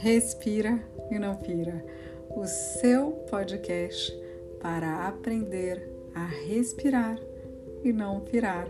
Respira e não pira. O seu podcast para aprender a respirar e não pirar.